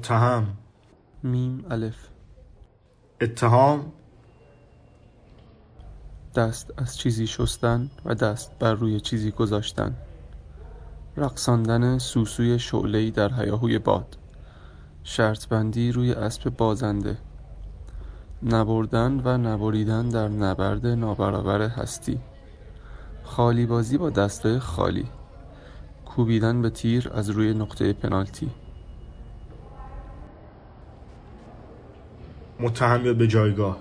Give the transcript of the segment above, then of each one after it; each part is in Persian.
متهم. میم الف. اتهام. دست از چیزی شستن و دست بر روی چیزی گذاشتن. رقصاندن سوسوی شعله‌ای در هیاهوی باد. شرط بندی روی اسب بازنده. نبردن و نبریدن در نبرد نابرابر هستی. خالی بازی با دستای خالی. کوبیدن به تیر از روی نقطه پنالتی. متهم به جایگاه؟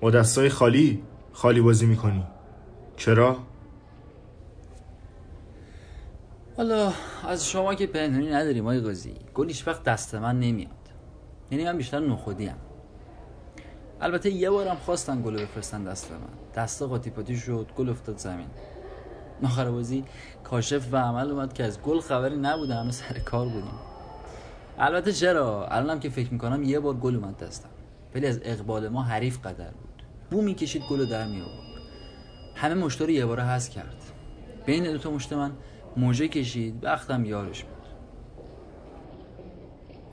با دستای خالی خالی بازی می‌کنی. چرا؟ حالا از شما که پنهانی نداریم آقای قاضی گل وقت دست من نمیاد. یعنی من بیشتر نخودی هم. البته یه بارم خواستن گل بفرستن دست من. دست قاطی پاتی شد گل افتاد زمین. آخر بازی کاشف و عمل اومد که از گل خبری نبوده همه سر کار بودیم. البته چرا؟ الانم که فکر می‌کنم یه بار گل اومد دستم. ولی از اقبال ما حریف قدر بود. بو می‌کشید گل در می آورد همه مشتری یه باره هست کرد. بین دو تا مشت من موجه کشید وقتم یارش بود.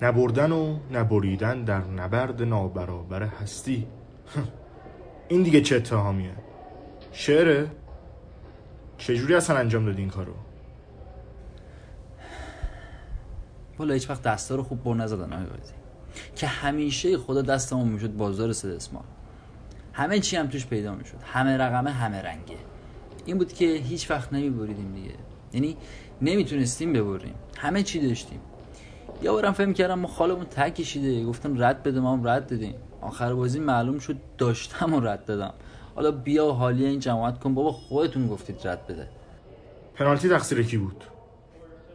نبردن و نبریدن در نبرد نابرابر هستی. این دیگه چه اتهامیه؟ شعره؟ چجوری اصلا انجام دادی این کارو؟ والا هیچ وقت دستا رو خوب بر نزدن آقای که همیشه خدا دستمون می‌شد بازار سه اسمال. همه چی هم توش پیدا می‌شد. همه رقمه همه رنگه. این بود که هیچ وقت نمیبریدیم دیگه. یعنی نمی‌تونستیم ببریم. همه چی داشتیم. یا بارم فهم کردم ما خالمون تک کشیده. گفتم رد بده ما هم رد دادیم. آخر بازی معلوم شد داشتم و رد دادم. حالا بیا و حالی این جماعت کن. بابا خودتون گفتید رد بده. پنالتی تقصیر کی بود؟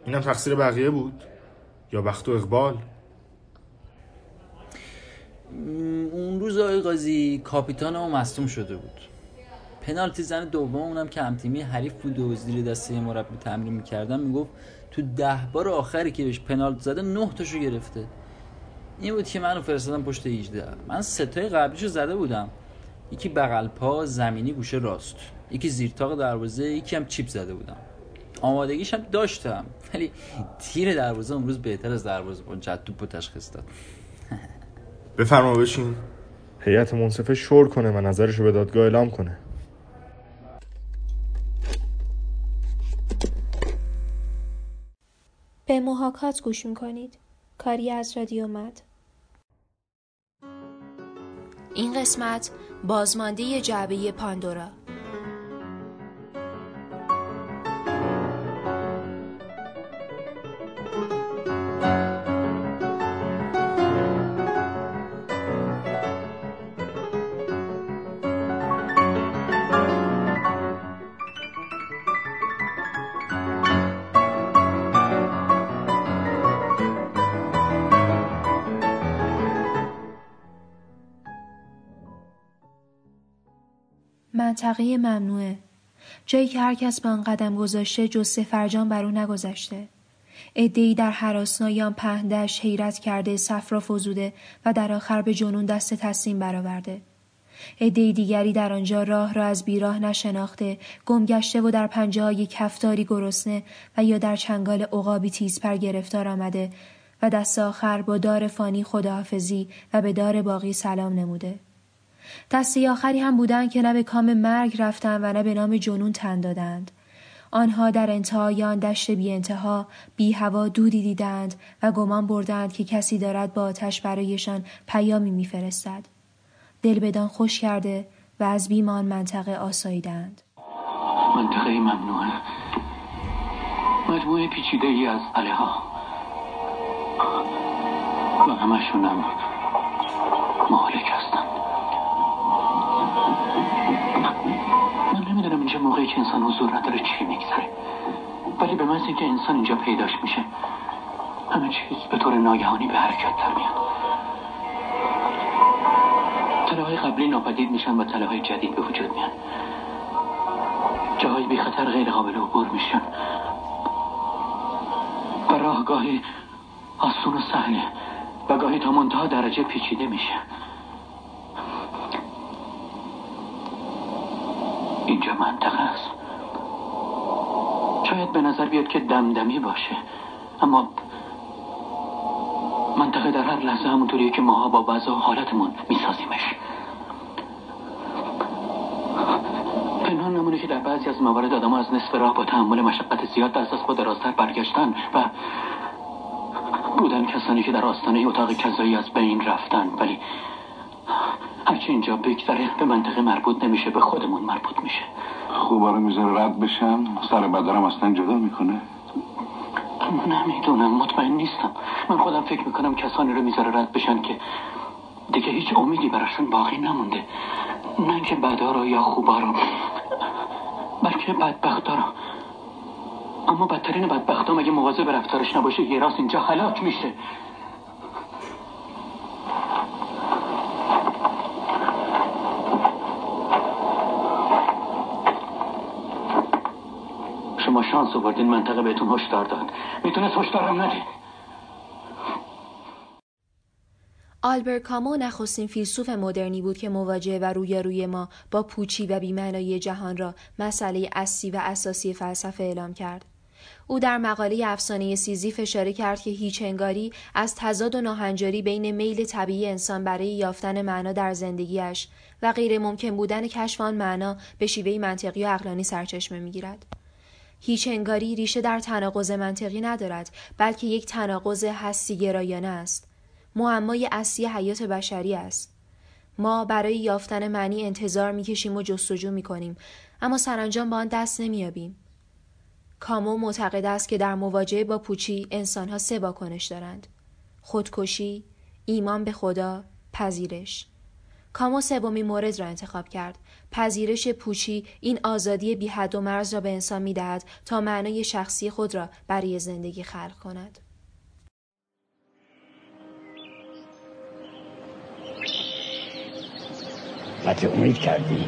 اینم تقصیر بقیه بود؟ یا بخت و اقبال؟ اون روز آقای قاضی کاپیتان ما مصدوم شده بود. پنالتی زن دوم اونم که همتیمی حریف بود و زیر دسته مربی تمرین می‌کردم می‌گفت تو ده بار آخری که بهش پنالت زده نه تاشو گرفته. این بود که منو فرستادم پشت 18 من ستای قبلیشو زده بودم. یکی بغل پا زمینی گوشه راست. یکی زیرتاق دروازه یکی هم چیپ زده بودم. آمادگیش هم داشتم ولی تیر دروازه امروز بهتر از دروازه با جد توپو تشخیص داد. بفرما بشین. هیئت منصفه شور کنه و نظرشو به دادگاه اعلام کنه. به محاکات گوش می‌کنید. کاری از رادیو مد این قسمت بازمانده جعبه پاندورا. منطقه ممنوعه. جایی که هر کس به آن قدم گذاشته جز سفرجان بر او نگذشته. ادهی در حراسنایان پهندش حیرت کرده صفرا فزوده و در آخر به جنون دست تسلیم برآورده. عدهای دیگری در آنجا راه را از بیراه نشناخته گم گشته و در پنجه های کفتاری گرسنه و یا در چنگال عقابی تیزپر گرفتار آمده و دست آخر با دار فانی خداحافظی و به دار باقی سلام نموده. دسته آخری هم بودند که نه به کام مرگ رفتند و نه به نام جنون تن دادند. آنها در انتهای آن دشت بی انتها بی هوا دودی دیدند و گمان بردند که کسی دارد با آتش برایشان پیامی میفرستد. دل بدان خوش کرده و از بیم آن منطقه آساییدند. منطقه ممنوعه مجموعه پیچیده ای از علیها و همشونم نمی‌دونم اینجا موقعی که انسان حضور نداره چی میگذره ولی به من اینکه انسان اینجا پیداش میشه همه چیز به طور ناگهانی به حرکت در میاد. تله قبلی ناپدید میشن و تله جدید به وجود میان. جاهای بی خطر غیر قابل عبور میشن. و راه گاهی آسون و سهله و گاهی تا منتها درجه پیچیده میشه. اینجا منطقه است. شاید به نظر بیاد که دمدمی باشه. اما منطقه در هر لحظه همونطوریه که ماها با وضع حالتمون میسازیمش. پنهان نمونه که در بعضی از موارد آدم از نصف راه با تحمل مشقت زیاد دست از خود راستر برگشتن و بودن کسانی که در آستانه اتاق کذایی از بین رفتن. ولی هرچی اینجا بگذره به منطقه مربوط نمیشه به خودمون مربوط میشه. خوبا رو می‌ذاره رد بشن. سر بدرم اصلا جدا می‌کنه. نمی‌دونم مطمئن نیستم. من خودم فکر می‌کنم کسانی رو می‌ذاره رد بشن که دیگه هیچ امیدی براشون باقی نمونده. نه اینکه بدا رو یا خوبا رو بلکه بدبختا رو اما بدترین بدبختا مگه مواظب به رفتارش نباشه یه راست اینجا حلاک میشه. شما شانس آوردین منطقه بهتون هشدار داد می‌تونست هشدارم ندید آلبرت کامو نخستین فیلسوف مدرنی بود که مواجهه و روی روی ما با پوچی و بیمعنایی جهان را مسئله اصلی و اساسی فلسفه اعلام کرد. او در مقاله افسانه سیزی اشاره کرد که هیچ انگاری از تضاد و ناهنجاری بین میل طبیعی انسان برای یافتن معنا در زندگیش و غیر ممکن بودن کشف آن معنا به شیوه منطقی و عقلانی سرچشمه می‌گیرد. هیچ انگاری ریشه در تناقض منطقی ندارد بلکه یک تناقض هستی گرایانه است. معمای اصلی حیات بشری است. ما برای یافتن معنی انتظار می‌کشیم و جستجو می‌کنیم اما سرانجام با آن دست نمییابیم. کامو معتقد است که در مواجهه با پوچی انسانها سه واکنش دارند. خودکشی، ایمان به خدا، پذیرش. کامو سومین مورد را انتخاب کرد. پذیرش پوچی این آزادی بی حد و مرز را به انسان می دهد تا معنای شخصی خود را برای زندگی خلق کند. قطع امید کردی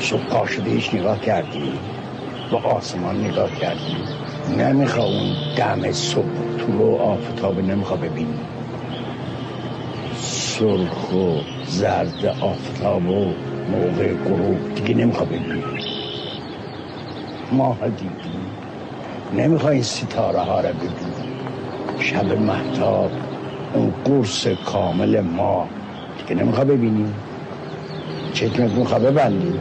صبح پاشدهش نگاه کردی با آسمان نگاه کردی نمیخوا اون دم صبح رو آفتاب نمیخوا ببینی سرخ و زرد آفتاب و موقع غروب. دیگه نمیخوا ببینی ماه دیدی نمی‌خوای این ستاره ها رو ببینی شب محتاب اون قرص کامل ما. دیگه نمیخوا ببینی. چشمت میخوا ببندی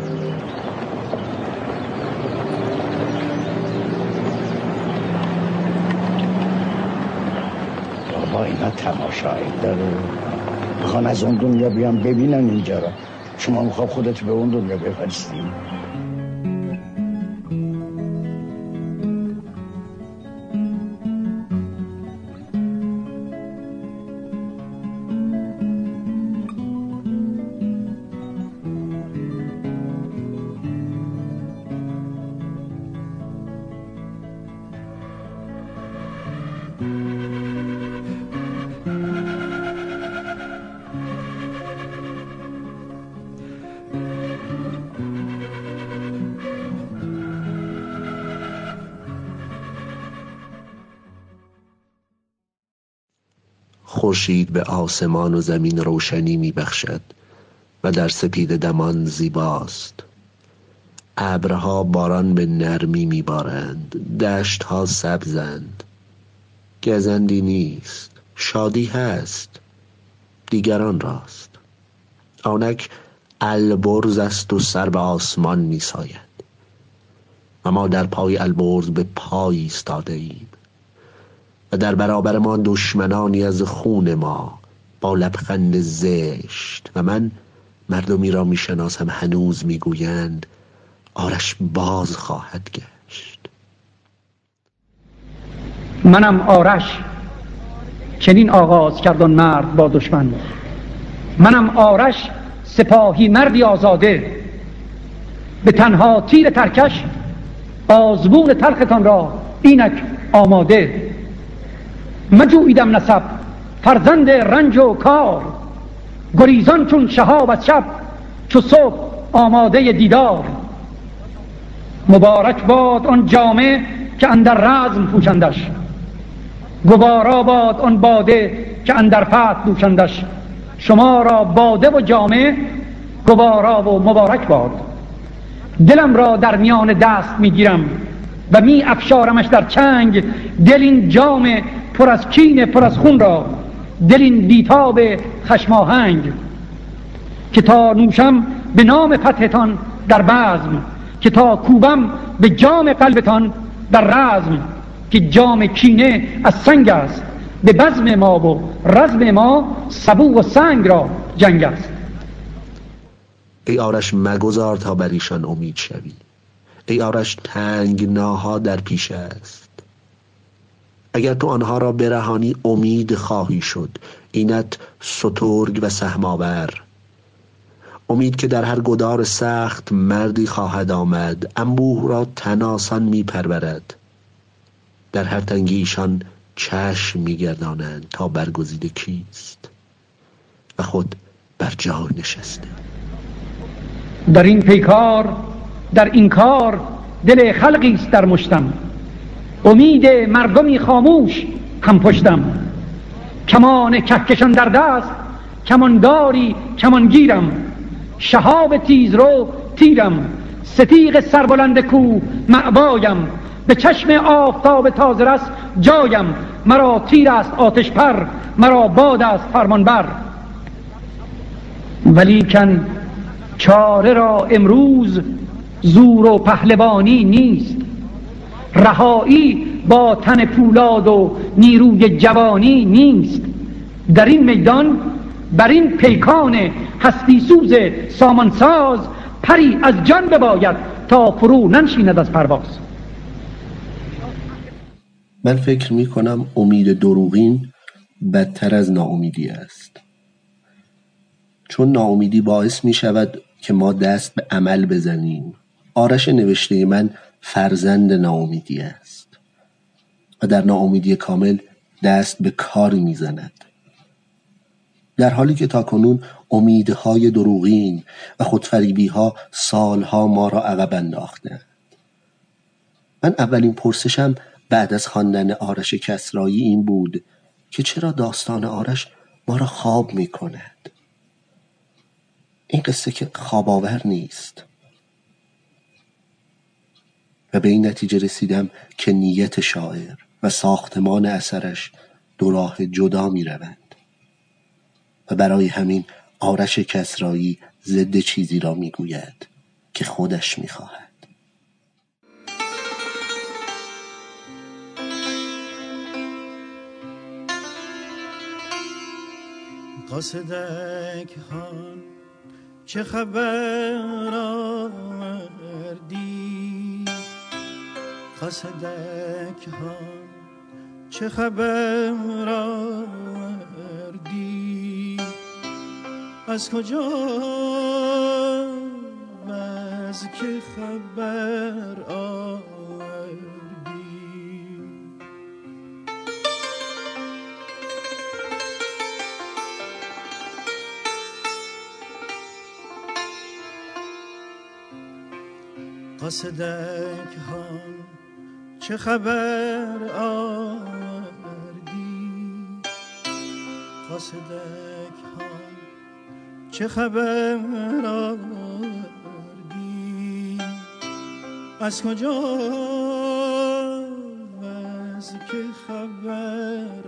بابا اینا تماشایی داره. می‌خوان از اون دنیا بیان ببینن اینجا را. شما میخواب خودت به اون دنیا بفرستی. خورشید به آسمان و زمین روشنی می بخشد و در سپید دمان زیباست. ابرها باران به نرمی میبارند دشتها سبزند. گزندی نیست شادی هست دیگران راست. آنک البرز است و سر به آسمان میساید. و ما در پای البرز به پای ایستاده ایم و در برابر ما دشمنانی از خون ما با لبخند زشت. و من مردمی را می‌شناسم هنوز می‌گویند آرش باز خواهد گشت. منم آرش چنین آغاز کردن مرد با دشمن. منم آرش سپاهی مردی آزاده. به تنها تیر ترکش آزمون تلختان را اینک آماده. مجویدم نسب فرزند رنج و کار. گریزان چون شهاب از شب چو صبح آماده دیدار. مبارک باد آن جامعه که اندر رزم پوشندش. گوارا باد آن باده که اندر فتح دوشندش شما را باده و جامعه گوارا و مبارک باد. دلم را در میان دست می‌گیرم و می افشارمش در چنگ. دل این جام پر از کین پر از خون را دل این بیتاب خشماهنگ که تا نوشم به نام فتحتان در بزم که تا کوبم به جام قلبتان در رزم که جام کینه از سنگ است به بزم ما و رزم ما سبو و سنگ را جنگ است. ای آرش مگذار تا بر ایشان امید شوی. ای آرش تنگناها در پیش است. اگر تو آنها را برهانی امید خواهی شد اینت سترگ و سهماور امید که در هر گدار سخت مردی خواهد آمد انبوه را تناسان می پرورد در هر تنگی ایشان چشم میگردانند تا برگزیده کیست؟ و خود بر جای نشسته. در این پیکار در این کار دل خلقی است در مشتم امید مردمی خاموش هم پشتم. کمان کهکشان در دست کمانداری کمانگیرم. شهاب تیز رو تیرم. ستیق سربلند کو معبایم به چشم آفتاب تازه رس جایم. مرا تیر است آتش پر مرا باد است فرمان بر. ولیکن چاره را امروز زور و پهلوانی نیست. رهایی با تن پولاد و نیروی جوانی نیست. در این میدان بر این پیکان هستی سوز سامانساز پری از جان بباید تا فرو ننشیند از پرواز. من فکر می کنم امید دروغین بدتر از ناامیدی است. چون ناامیدی باعث می شود که ما دست به عمل بزنیم. آرش نوشته من فرزند ناامیدی است. و در ناامیدی کامل دست به کاری می‌زند. در حالی که تاکنون امیدهای دروغین و خودفریبی ها سالها ما را عقب انداختند. من اولین پرسشم بعد از خواندن آرش کسرایی این بود که چرا داستان آرش ما را خواب می کند این قصه که خواب آور نیست. و به این نتیجه رسیدم که نیت شاعر و ساختمان اثرش دو راه جدا می روند و برای همین آرش کسرایی ضد چیزی را می گوید که خودش می خواهد. قاصدک هان چه خبر آوردی قاصدک هان چه خبر آوردی از کجا و از که خبر آوردی؟ قاصدک هان چه خبر آوردی؟ قاصدک هان چه خبر آوردی؟ از کجا و از که خبر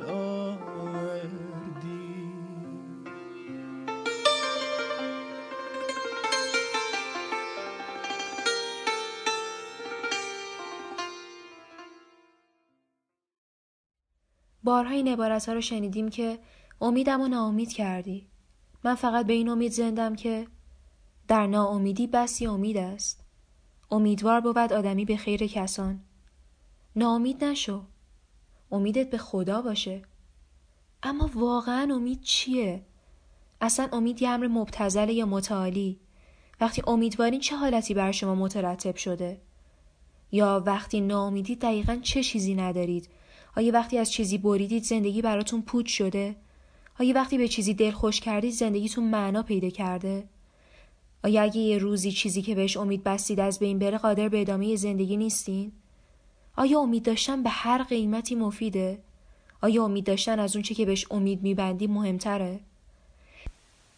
بارها این عبارت ها رو شنیدیم که امیدم و ناامید کردی. من فقط به این امید زندم که در ناامیدی بسی امید است. امیدوار بود آدمی به خیر کسان. ناامید نشو. امیدت به خدا باشه اما واقعا امید چیه اصلا امید یه امر مبتزل یا متعالی وقتی امیدوارین چه حالتی بر شما مترتب شده یا وقتی ناامیدید دقیقا چه چیزی ندارید آیا وقتی از چیزی بریدید زندگی براتون پوچ شده؟ آیا وقتی به چیزی دل خوش کردید زندگیتون معنا پیدا کرده؟ آیا اگه یه روزی چیزی که بهش امید بستید از بین بره قادر به ادامه زندگی نیستین؟ آیا امید داشتن به هر قیمتی مفیده؟ آیا امید داشتن از اون چه که بهش امید میبندی مهمتره؟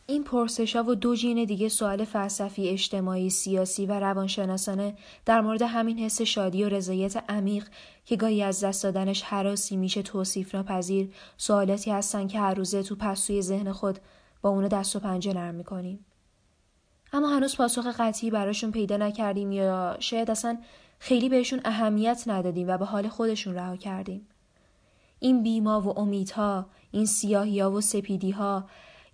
این پرسش ها و دو جین دیگه سوال فلسفی اجتماعی سیاسی و روانشناسانه در مورد همین حس شادی و رضایت عمیق که گاهی از دست دادنش حراسی میشه توصیف ناپذیر سوالاتی هستن که هر روزه تو پستوی ذهن خود با اونو دست و پنجه نرم می‌کنیم. اما هنوز پاسخ قطعی براشون پیدا نکردیم یا شاید اصلا خیلی بهشون اهمیت ندادیم و به حال خودشون رها کردیم. این بیما و امیدها این سیاهی ها و سپیدی ها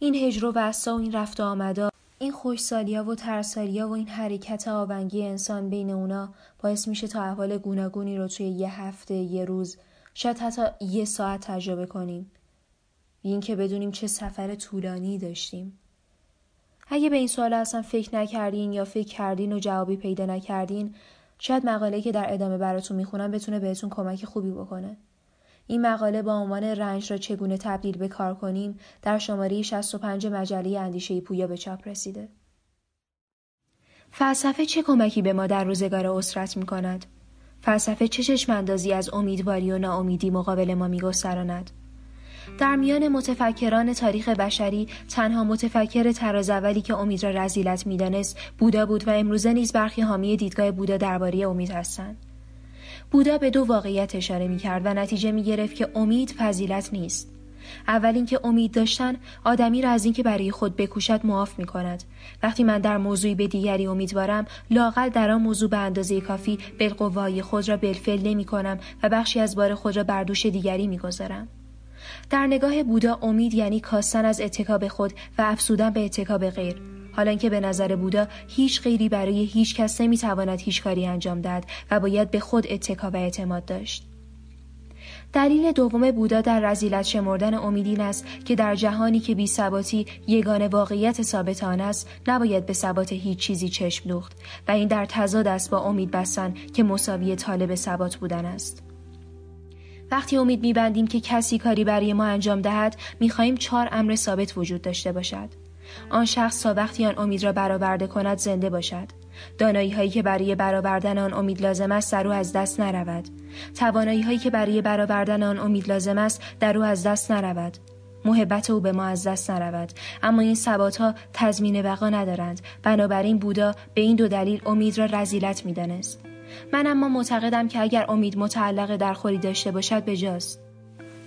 این هجر و وسا و این رفت و آمدا این خوشسالیا و ترسالیا و این حرکت آونگی انسان بین اونا باعث میشه تا احوال گوناگونی رو توی یه هفته یه روز شاید حتی یه ساعت تجربه کنیم. این که بدونیم چه سفر طولانی داشتیم. اگه به این سوال اصلا فکر نکردین یا فکر کردین و جوابی پیدا نکردین شاید مقاله که در ادامه براتون می‌خونم بتونه بهتون کمک خوبی بکنه. این مقاله با عنوان رنج را چگونه تبدیل به کار کنیم در شماره 65 مجله اندیشه پویا به چاپ رسیده. فلسفه چه کمکی به ما در روزگار اسرت می کند؟ فلسفه چه چشماندازی از امیدواری و ناامیدی مقابل ما میگستراند؟ در میان متفکران تاریخ بشری تنها متفکر تراز اولی که امید را رزیلت می‌دانست بودا بود و امروزه نیز برخی حامی دیدگاه بودا درباره امید هستند بودا به دو واقعیت اشاره می کرد و نتیجه می گرفت که امید فضیلت نیست. اول اینکه امید داشتن آدمی را از اینکه برای خود بکوشد معاف می کند. وقتی من در موضوعی به دیگری امیدوارم لاقل در آن موضوع به اندازه کافی بالقوای خود را بالفعل نمی کنم و بخشی از بار خود را بر دوش دیگری می گذارم. در نگاه بودا امید یعنی کاستن از اتکاب خود و افسودن به اتکاب غیر حالا که به نظر بودا هیچ غیری برای هیچ کس نمی‌تواند هیچ کاری انجام داد و باید به خود اتکا و اعتماد داشت. دلیل دوم بودا در رزیلت شمردن امیدین است که در جهانی که بی ثباتی یگان واقعیت ثابت است نباید به ثبات هیچ چیزی چشم دوخت و این در تضاد است با امید بستن که مساوی طالب ثبات بودن است وقتی امید میبندیم که کسی کاری برای ما انجام دهد می‌خواهیم چهار امر ثابت وجود داشته باشد آن شخص تا وقتی آن امید را برآورده کند زنده باشد. دانایی هایی که برای برآوردن آن امید لازم است در او از دست نرود. توانایی هایی که برای برآوردن آن امید لازم است در او از دست نرود. محبت او به ما از دست نرود. اما این ثبات ها تضمین بقا ندارند. بنابراین بودا به این دو دلیل امید را رزیلت می‌دانست. من اما معتقدم که اگر امید متعلق در خوری داشته باشد بجاست.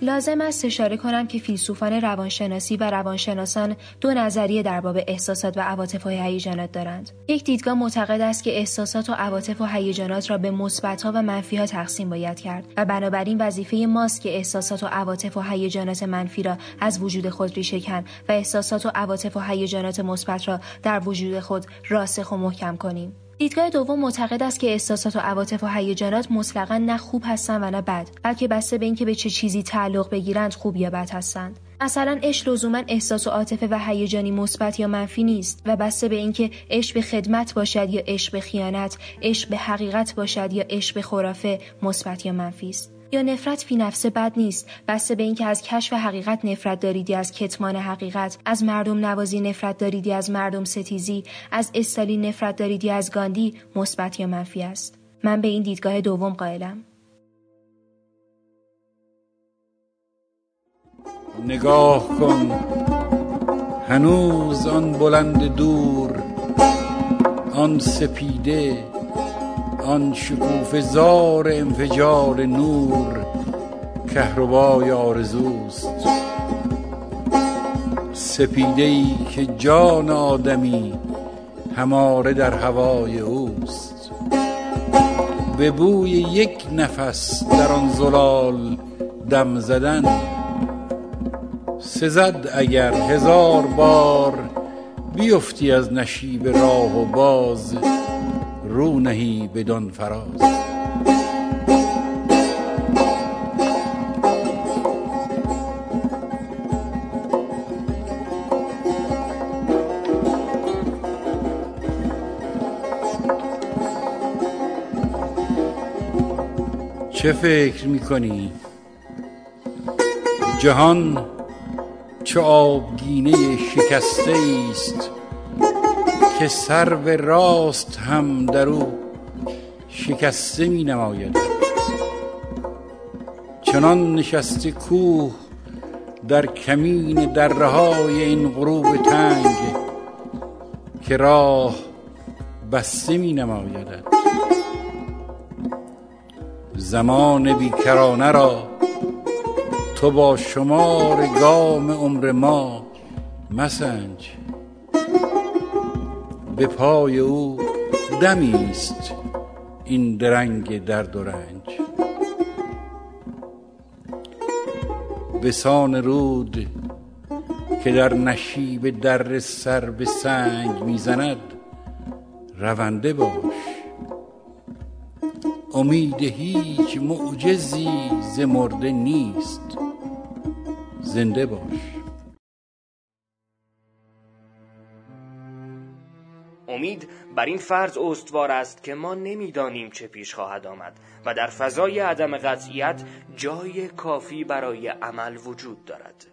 لازم است اشاره کنم که فیلسوفان روانشناسی و روانشناسان دو نظریه در باب احساسات و عواطف و هیجانات دارند. یک دیدگاه معتقد است که احساسات و عواطف و هیجانات را به مثبتها و منفیها تقسیم باید کرد و بنابراین وظیفه ماست که احساسات و عواطف و هیجانات منفی را از وجود خود ریشه و احساسات و عواطف و هیجانات مثبت را در وجود خود راسخ و محکم کنیم. دیدگاه دوم معتقد است که احساسات و عواطف و هیجانات مطلقا نه خوب هستند و نه بد بلکه بسته به اینکه به چه چیزی تعلق بگیرند خوب یا بد هستند. مثلا عشق لزوما احساس و عاطفه و هیجانی مثبت یا منفی نیست و بسته به اینکه عشق به خدمت باشد یا عشق به خیانت عشق به حقیقت باشد یا عشق به خرافه مثبت یا منفی است. یا نفرت فی نفسه بد نیست. بسته به اینکه از کشف حقیقت نفرت داریدی از کتمان حقیقت از مردم نوازی نفرت داریدی از مردم ستیزی از استالین نفرت داریدی از گاندی مثبت یا منفی است. من به این دیدگاه دوم قائلم. نگاه کن. هنوز آن بلند دور آن سپیده آن شکوف زار انفجار نور کهربای آرزوست. سپیده ای که جان آدمی هماره در هوای اوست. به بوی یک نفس در آن زلال دم زدن سزد اگر هزار بار بیفتی از نشیب راه و باز. رو نهی بدان فراز. چه فکر می‌کنی؟ جهان چه آبگینه شکسته است که سرو راست هم در او شکسته می نماید. چنان نشسته کوه در کمین دره های این غروب تنگ که راه بسته می نماید زمان بیکرانه را تو با شمار گام عمر ما مسنج. به پای او دمی است این درنگ درد و رنج. بسان رود که در نشیب در سر به سنگ می‌زند رونده باش. امید هیچ معجزی ز مرده نیست زنده باش. امید بر این فرض استوار است که ما نمی‌دانیم چه پیش خواهد آمد و در فضای عدم قطعیت جای کافی برای عمل وجود دارد.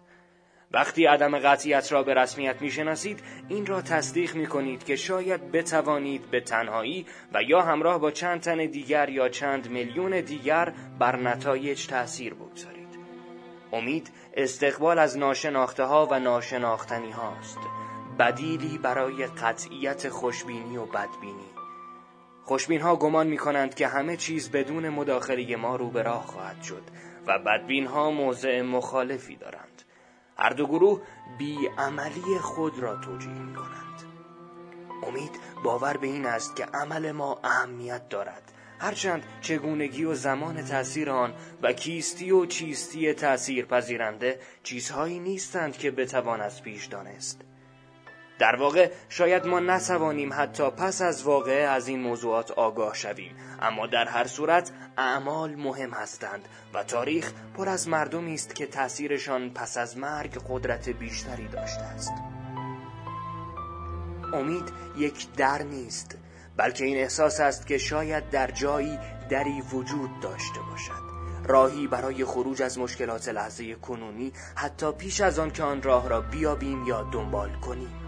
وقتی عدم قطعیت را به رسمیت می‌شناسید این را تصدیق می کنید که شاید بتوانید به تنهایی و یا همراه با چند تن دیگر یا چند میلیون دیگر بر نتایج تأثیر بگذارید. امید استقبال از ناشناخته ها و ناشناختنی هاست بدیلی برای قطعیت خوشبینی و بدبینی. خوشبین ها گمان می کنند که همه چیز بدون مداخله ما رو به راه خواهد شد و بدبین ها موضع مخالفی دارند. هر دو گروه بیعملی خود را توجیه می کنند امید باور به این است که عمل ما اهمیت دارد. هرچند چگونگی و زمان تأثیر آن و کیستی و چیستی تأثیر پذیرنده چیزهایی نیستند که بتوان از پیش دانست. در واقع شاید ما نتوانیم حتی پس از واقعه از این موضوعات آگاه شویم. اما در هر صورت اعمال مهم هستند و تاریخ پر از مردمی است که تأثیرشان پس از مرگ قدرت بیشتری داشته است. امید یک در نیست بلکه این احساس است که شاید در جایی دری وجود داشته باشد. راهی برای خروج از مشکلات لحظه کنونی حتی پیش از آن که آن راه را بیابیم یا دنبال کنیم.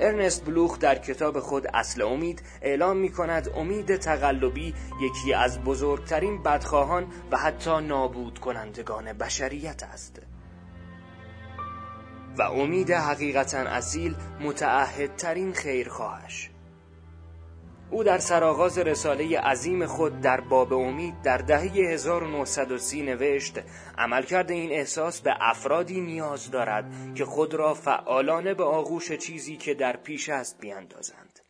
ارنست بلوخ در کتاب خود اصل امید اعلام می کند امید تقلبی یکی از بزرگترین بدخواهان و حتی نابود کنندگان بشریت است. و امید حقیقتا اصیل متعهدترین خیرخواهش. او در سرآغاز رساله عظیم خود در باب امید در دهه 1930 نوشت عملکرد این احساس به افرادی نیاز دارد که خود را فعالانه به آغوش چیزی که در پیش است بیاندازند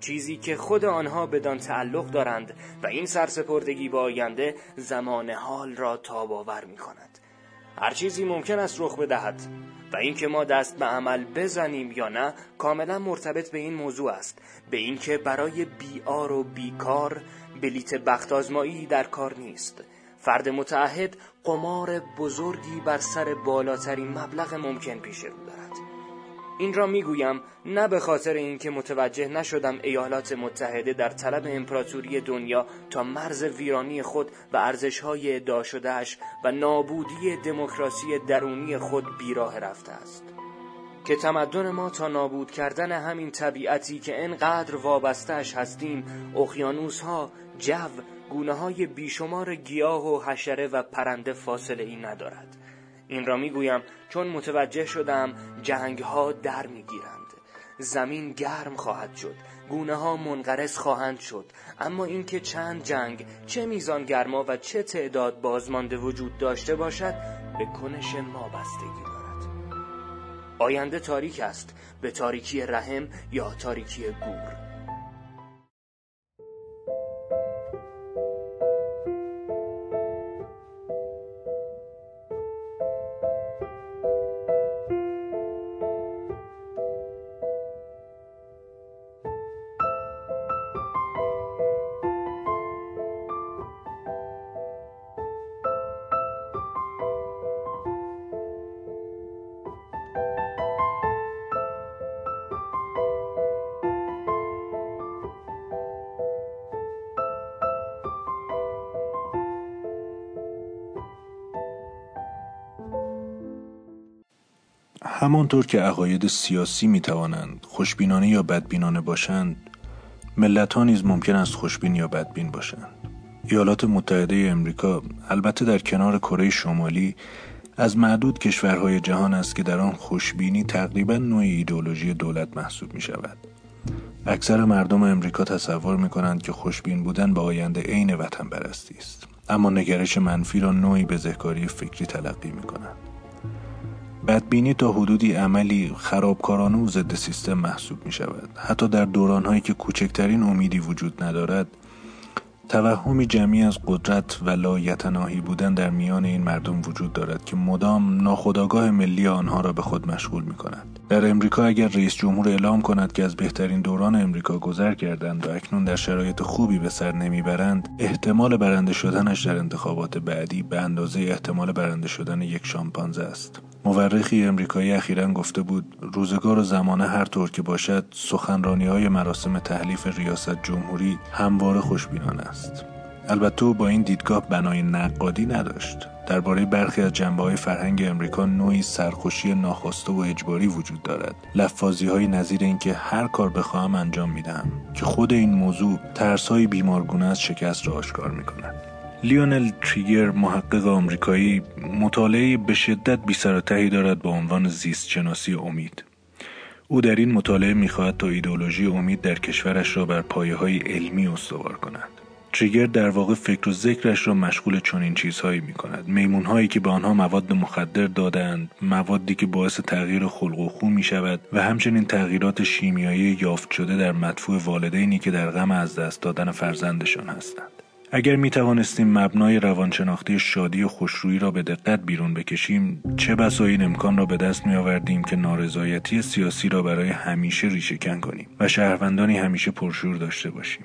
چیزی که خود آنها بدان تعلق دارند و این سرسپردگی با آینده زمان حال را تاباور می کند هر چیزی ممکن است رخ بدهد. و اینکه ما دست به عمل بزنیم یا نه کاملا مرتبط به این موضوع است. به اینکه برای بیار و بیکار بلیت بخت آزمایی در کار نیست. فرد متعهد قمار بزرگی بر سر بالاترین مبلغ ممکن پیش رو دارد. این را می‌گویم نه به خاطر اینکه متوجه نشدم ایالات متحده در طلب امپراتوری دنیا تا مرز ویرانی خود و ارزشهای ادعا شدهش و نابودی دموکراسی درونی خود بیراه رفته است. که تمدن ما تا نابود کردن همین طبیعتی که انقدر وابستهش هستیم اقیانوس ها جو گونه های بیشمار گیاه و حشره و پرنده فاصله ای ندارد. این را می‌گویم چون متوجه شدم جنگ ها در می‌گیرند. زمین گرم خواهد شد گونه ها منقرض خواهند شد. اما اینکه چند جنگ چه میزان گرما و چه تعداد بازمانده وجود داشته باشد به کنش ما بستگی دارد. آینده تاریک است به تاریکی رحم یا تاریکی گور. همانطور که عقاید سیاسی می توانند خوشبینانه یا بدبینانه باشند ملت ها نیز ممکن است خوشبین یا بدبین باشند ایالات متحده امریکا البته در کنار کره شمالی از معدود کشورهای جهان است که در آن خوشبینی تقریبا نوع ایدولوژی دولت محسوب می شود. اکثر مردم امریکا تصور می کنند که خوشبین بودن به آینده عین وطن برستی است. اما نگرش منفی را نوعی بزهکاری فکری تلقی می کنند. بدبینی تا حدودی عملی خرابکارانه و ضد سیستم محسوب می شود. حتی در دورانهایی که کوچکترین امیدی وجود ندارد توهمی جمعی از قدرت و لایتناهی بودن در میان این مردم وجود دارد که مدام ناخداگاه ملی آنها را به خود مشغول می کند. در امریکا اگر رئیس جمهور اعلام کند که از بهترین دوران امریکا گذر کردند و اکنون در شرایط خوبی به سر نمی‌برند احتمال برنده شدنش در انتخابات بعدی به اندازه احتمال برنده شدن یک شامپانزه است مورخی امریکایی اخیرا گفته بود روزگار و زمانه هر طور که باشد سخنرانی های مراسم تحلیف ریاست جمهوری همواره خوشبینانه البته او با این دیدگاه بنای نقادی نداشت. درباره برخی از جنبه های فرهنگ امریکا نوعی سرخوشی ناخواسته و اجباری وجود دارد. لفاظی های نظیر اینکه هر کار بخواهم انجام می‌دهم که خود این موضوع ترس های بیمارگونه از شکست را آشکار می کند لیونل تریگر محقق آمریکایی مطالعه به شدت بیسراتهی دارد با عنوان زیست شناسی امید. او در این مطالعه می‌خواهد تا ایدولوژی امید در کشورش را بر پایه های علمی استوار کند. تریگر در واقع فکر و ذکرش را مشغول چنین چیزهایی می کند میمون هایی که به آنها مواد مخدر دادند موادی که باعث تغییر خلق و خو می شود و همچنین تغییرات شیمیایی یافت شده در مدفوع والدینی که در غم از دست دادن فرزندشان هستند. اگر می توانستیم مبنای روانشناختی شادی و خوشرویی را به دقت بیرون بکشیم چه بسا این امکان را به دست می آوردیم که نارضایتی سیاسی را برای همیشه ریشهکن کنیم و شهروندانی همیشه پرشور داشته باشیم.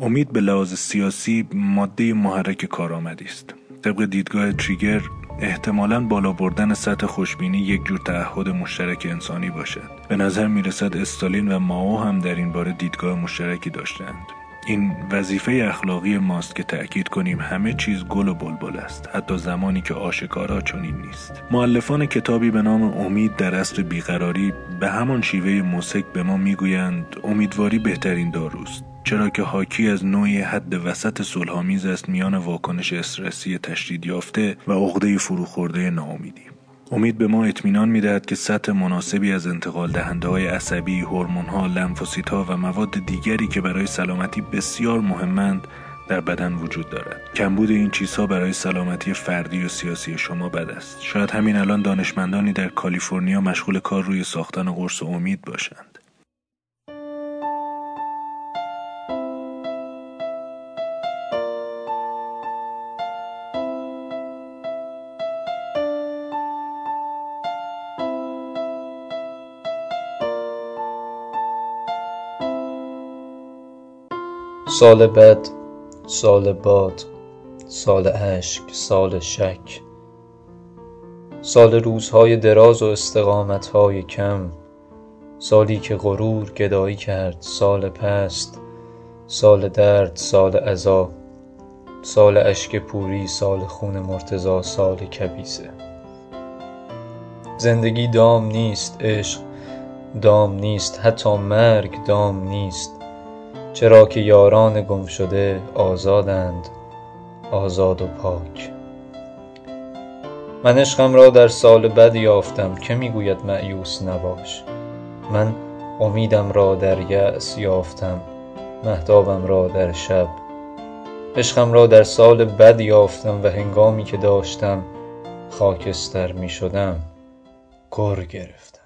امید به لحاظ سیاسی ماده محرک کارآمدی است. طبق دیدگاه تریگر احتمالا بالا بردن سطح خوشبینی یک جور تعهد مشترک انسانی باشد. به نظر می رسد استالین و ماو هم در این باره دیدگاه مشترکی داشتند. این وظیفه اخلاقی ماست که تأکید کنیم همه چیز گل و بلبل است حتی زمانی که آشکارا چنین نیست. معلفان کتابی به نام امید در اصر بیقراری به همان شیوه موسک به ما می‌گویند امیدواری بهترین داروست. چرا که حاکی از نوعی حد وسط صلحآمیز است میان واکنش استرسی تشدید یافته و عقده فروخورده ناامیدی امید به ما اطمینان می‌دهد که سطح مناسبی از انتقال دهنده های عصبی، هورمون ها، و مواد دیگری که برای سلامتی بسیار مهمند در بدن وجود دارد. کمبود این چیزها برای سلامتی فردی و سیاسی شما بد است. شاید همین الان دانشمندانی در کالیفرنیا مشغول کار روی ساختن قرص امید باشند. سال بد سال باد سال اشک سال شک. سال روزهای دراز و استقامتهای کم. سالی که غرور گدایی کرد سال پست. سال درد سال عذا سال اشک پوری سال خون مرتضا سال کبیسه. زندگی دام نیست عشق دام نیست حتی مرگ دام نیست. چرا که یاران گم شده آزادند آزاد و پاک. من عشقم را در سال بد یافتم که می‌گوید معیوس نباش؟ من امیدم را در یأس یافتم مهتابم را در شب. عشقم را در سال بد یافتم و هنگامی که داشتم خاکستر می شدم گر گرفتم.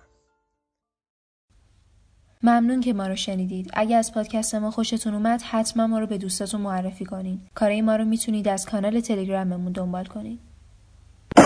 ممنون که ما رو شنیدید. اگه از پادکست ما خوشتون اومد حتما ما رو به دوستاتون معرفی کنین. کارای ما رو می‌تونید از کانال تلگراممون دنبال کنید. از